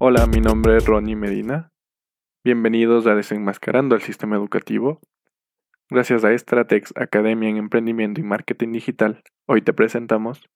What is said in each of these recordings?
Hola, mi nombre es Ronnie Medina. Bienvenidos a Desenmascarando el Sistema Educativo. Gracias a Stratex Academia en Emprendimiento y Marketing Digital, hoy te presentamos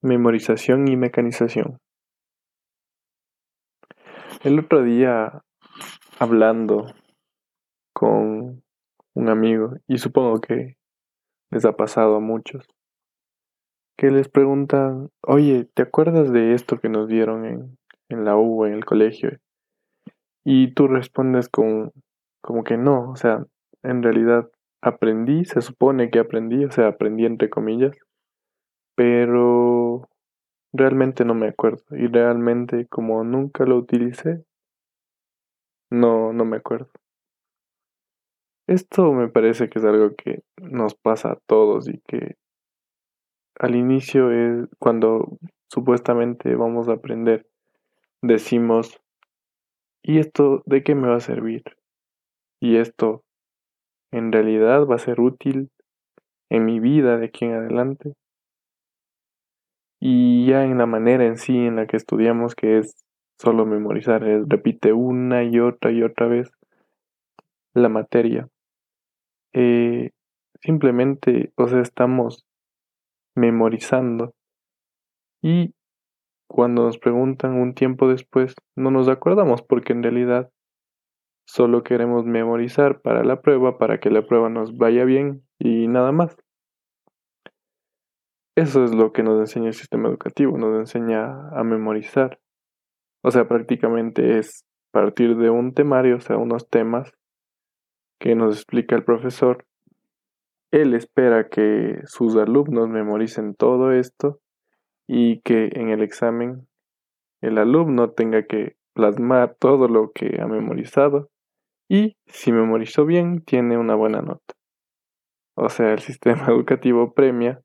Memorización y Mecanización. El otro día, hablando con un amigo, y supongo que les ha pasado a muchos, que les preguntan, oye, ¿te acuerdas de esto que nos dieron en, en la U, en el colegio? Y tú respondes con, como que no, o sea, en realidad aprendí, se supone que aprendí, o sea, aprendí entre comillas, pero realmente no me acuerdo. Y realmente como nunca lo utilicé, no, no me acuerdo. Esto me parece que es algo que nos pasa a todos y que al inicio es cuando supuestamente vamos a aprender, decimos, ¿y esto de qué me va a servir? ¿Y esto en realidad va a ser útil en mi vida de aquí en adelante? Y ya en la manera en sí en la que estudiamos, que es solo memorizar, repite una y otra y otra vez la materia. Eh, simplemente, o sea, estamos memorizando y cuando nos preguntan un tiempo después no nos acordamos porque en realidad solo queremos memorizar para la prueba, para que la prueba nos vaya bien y nada más. Eso es lo que nos enseña el sistema educativo, nos enseña a memorizar. O sea, prácticamente es partir de un temario, o sea, unos temas que nos explica el profesor. Él espera que sus alumnos memoricen todo esto y que en el examen el alumno tenga que plasmar todo lo que ha memorizado y si memorizó bien tiene una buena nota. O sea, el sistema educativo premia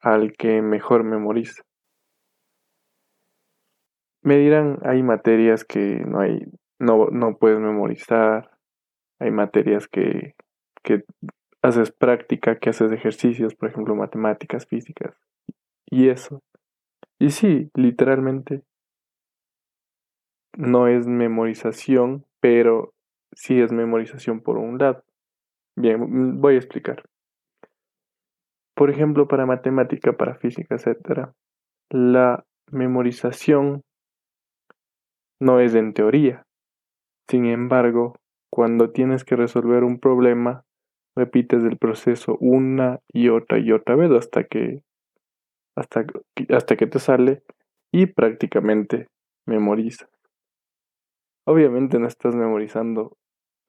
al que mejor memoriza. Me dirán, hay materias que no hay, no, no puedes memorizar, hay materias que, que haces práctica, que haces ejercicios, por ejemplo, matemáticas, físicas, y eso. Y sí, literalmente no es memorización, pero sí es memorización por un lado. Bien, voy a explicar. Por ejemplo, para matemática, para física, etc., la memorización no es en teoría. Sin embargo, cuando tienes que resolver un problema, repites el proceso una y otra y otra vez hasta que hasta, hasta que te sale y prácticamente memorizas. Obviamente no estás memorizando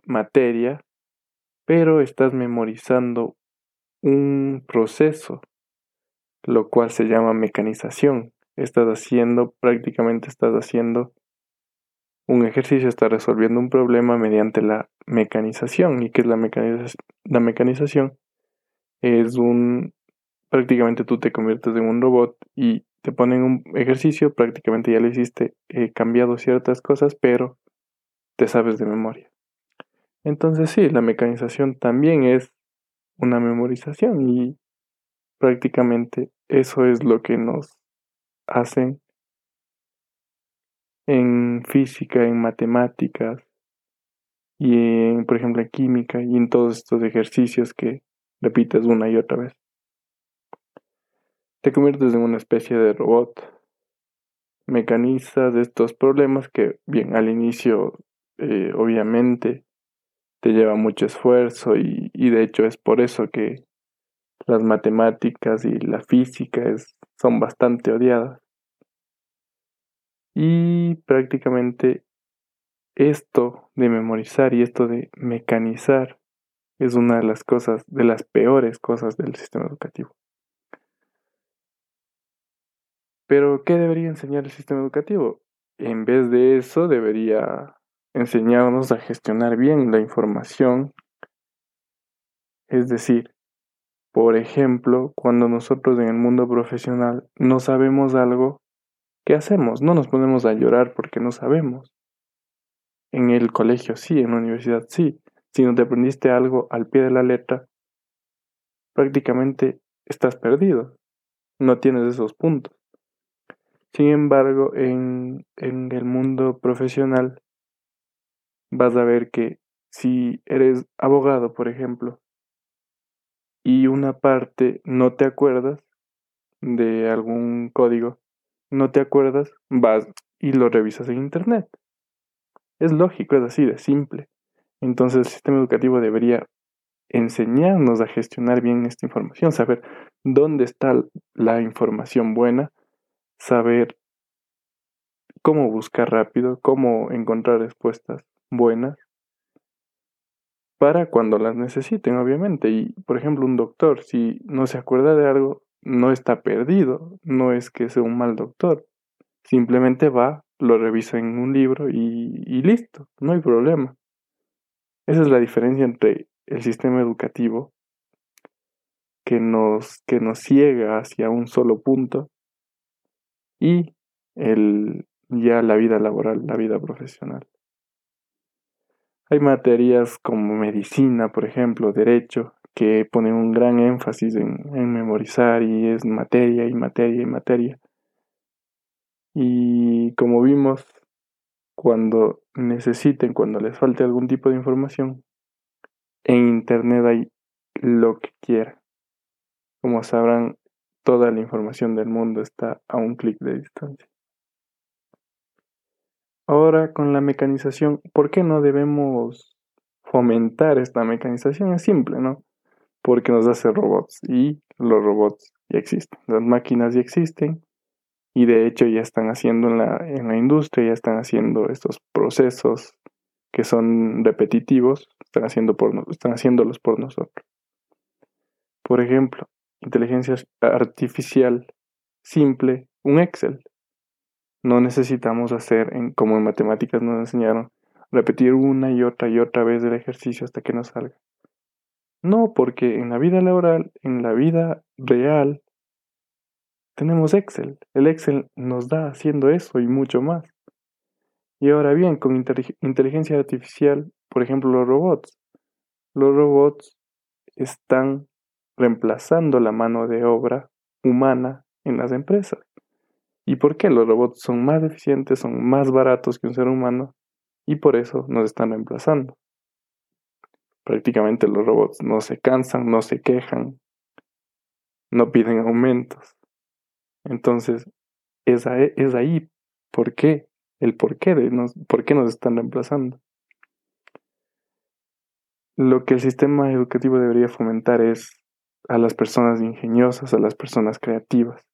materia, pero estás memorizando un proceso, lo cual se llama mecanización. Estás haciendo, prácticamente estás haciendo un ejercicio, estás resolviendo un problema mediante la mecanización. ¿Y qué es la, mecanización? la mecanización? Es un, prácticamente tú te conviertes en un robot y te ponen un ejercicio, prácticamente ya lo hiciste, he cambiado ciertas cosas, pero te sabes de memoria. Entonces sí, la mecanización también es una memorización y prácticamente eso es lo que nos hacen en física, en matemáticas y en, por ejemplo, en química y en todos estos ejercicios que repites una y otra vez. Te conviertes en una especie de robot. Mecanizas estos problemas que, bien, al inicio, eh, obviamente, te lleva mucho esfuerzo y, de hecho es por eso que las matemáticas y la física son bastante odiadas. Y prácticamente esto de memorizar y esto de mecanizar es una de las cosas, de las peores cosas del sistema educativo. Pero, ¿qué debería enseñar el sistema educativo? En vez de eso, debería enseñarnos a gestionar bien la información. Es decir, por ejemplo, cuando nosotros en el mundo profesional no sabemos algo, ¿qué hacemos? No nos ponemos a llorar porque no sabemos. En el colegio sí, en la universidad sí. Si no te aprendiste algo al pie de la letra, prácticamente estás perdido. No tienes esos puntos. Sin embargo, en, en el mundo profesional vas a ver que si eres abogado, por ejemplo, y una parte no te acuerdas de algún código, no te acuerdas, vas y lo revisas en internet. Es lógico, es así de simple. Entonces el sistema educativo debería enseñarnos a gestionar bien esta información, saber dónde está la información buena, saber cómo buscar rápido, cómo encontrar respuestas buenas para cuando las necesiten, obviamente. Y, por ejemplo, un doctor, si no se acuerda de algo, no está perdido, no es que sea un mal doctor. Simplemente va, lo revisa en un libro y, listo, no hay problema. Esa es la diferencia entre el sistema educativo que nos, que nos ciega hacia un solo punto y el, ya la vida laboral, la vida profesional. Hay materias como medicina, por ejemplo, derecho, que ponen un gran énfasis en, en memorizar y es materia y materia y materia. Y como vimos, cuando necesiten, cuando les falte algún tipo de información, en Internet hay lo que quiera. Como sabrán, toda la información del mundo está a un clic de distancia. Ahora con la mecanización, ¿por qué no debemos fomentar esta mecanización? Es simple, ¿no? Porque nos hace robots y los robots ya existen, las máquinas ya existen y de hecho ya están haciendo en la, en la industria, ya están haciendo estos procesos que son repetitivos, están, haciendo por, están haciéndolos por nosotros. Por ejemplo, inteligencia artificial simple, un Excel. No necesitamos hacer, en, como en matemáticas nos enseñaron, repetir una y otra y otra vez el ejercicio hasta que nos salga. No, porque en la vida laboral, en la vida real, tenemos Excel. El Excel nos da haciendo eso y mucho más. Y ahora bien, con inteligencia artificial, por ejemplo, los robots. Los robots están reemplazando la mano de obra humana en las empresas. ¿Y por qué los robots son más eficientes, son más baratos que un ser humano? Y por eso nos están reemplazando. Prácticamente los robots no se cansan, no se quejan, no piden aumentos. Entonces, es ahí, es por qué, el por qué, de nos, por qué nos están reemplazando. Lo que el sistema educativo debería fomentar es a las personas ingeniosas, a las personas creativas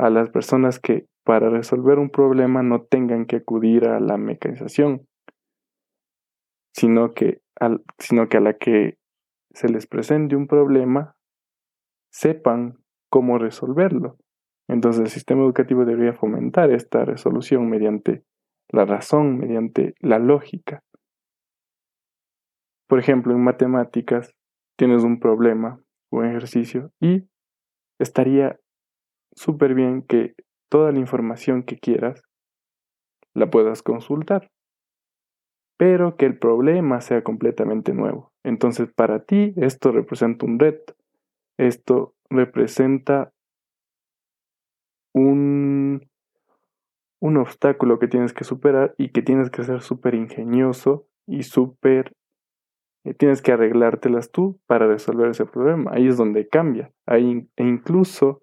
a las personas que para resolver un problema no tengan que acudir a la mecanización, sino que, al, sino que a la que se les presente un problema sepan cómo resolverlo. Entonces el sistema educativo debería fomentar esta resolución mediante la razón, mediante la lógica. Por ejemplo, en matemáticas tienes un problema, un ejercicio, y estaría súper bien que toda la información que quieras la puedas consultar, pero que el problema sea completamente nuevo. Entonces para ti esto representa un reto, esto representa un, un obstáculo que tienes que superar y que tienes que ser súper ingenioso y súper... Eh, tienes que arreglártelas tú para resolver ese problema. Ahí es donde cambia. Ahí, e incluso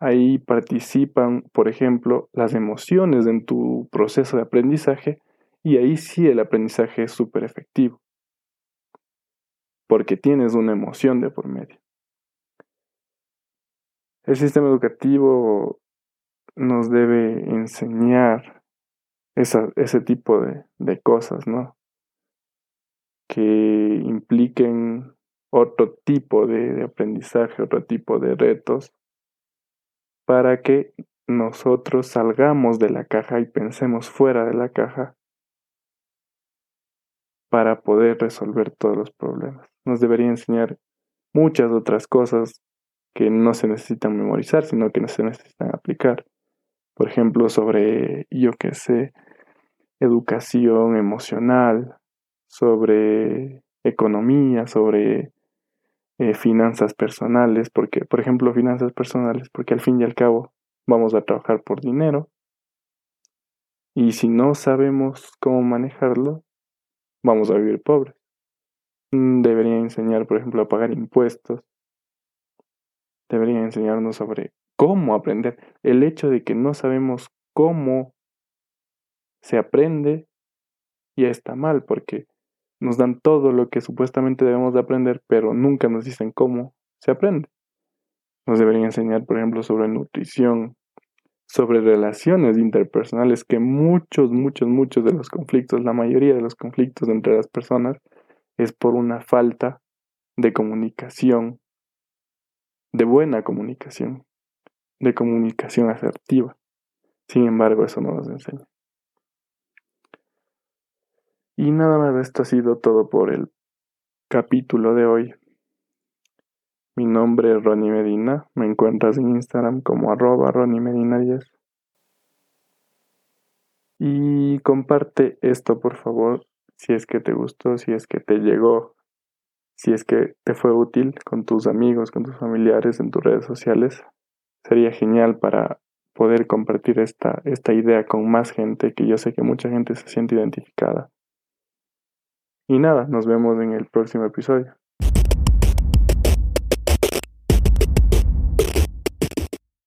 Ahí participan, por ejemplo, las emociones en tu proceso de aprendizaje y ahí sí el aprendizaje es súper efectivo, porque tienes una emoción de por medio. El sistema educativo nos debe enseñar ese tipo de, de cosas, ¿no? Que impliquen otro tipo de, aprendizaje, otro tipo de retos para que nosotros salgamos de la caja y pensemos fuera de la caja para poder resolver todos los problemas. Nos debería enseñar muchas otras cosas que no se necesitan memorizar, sino que no se necesitan aplicar. Por ejemplo, sobre, yo qué sé, educación emocional, sobre economía, sobre eh, finanzas personales, porque, por ejemplo, finanzas personales, porque al fin y al cabo vamos a trabajar por dinero Y si no sabemos cómo manejarlo, vamos a vivir pobres. Mm, debería enseñar, por ejemplo, a pagar impuestos. Debería enseñarnos sobre cómo aprender. El hecho de que no sabemos cómo se aprende ya está mal porque nos dan todo lo que supuestamente debemos de aprender, pero nunca nos dicen cómo se aprende. Nos deberían enseñar, por ejemplo, sobre nutrición, sobre relaciones interpersonales, que muchos, muchos, muchos de los conflictos, la mayoría de los conflictos entre las personas, es por una falta de comunicación, de buena comunicación, de comunicación asertiva. Sin embargo, eso no nos enseña. Y nada más, esto ha sido todo por el capítulo de hoy. Mi nombre es Ronnie Medina. Me encuentras en Instagram como arroba Ronnie Medina 10. Y comparte esto, por favor, si es que te gustó, si es que te llegó, si es que te fue útil con tus amigos, con tus familiares en tus redes sociales. Sería genial para poder compartir esta, esta idea con más gente, que yo sé que mucha gente se siente identificada. Y nada, nos vemos en el próximo episodio.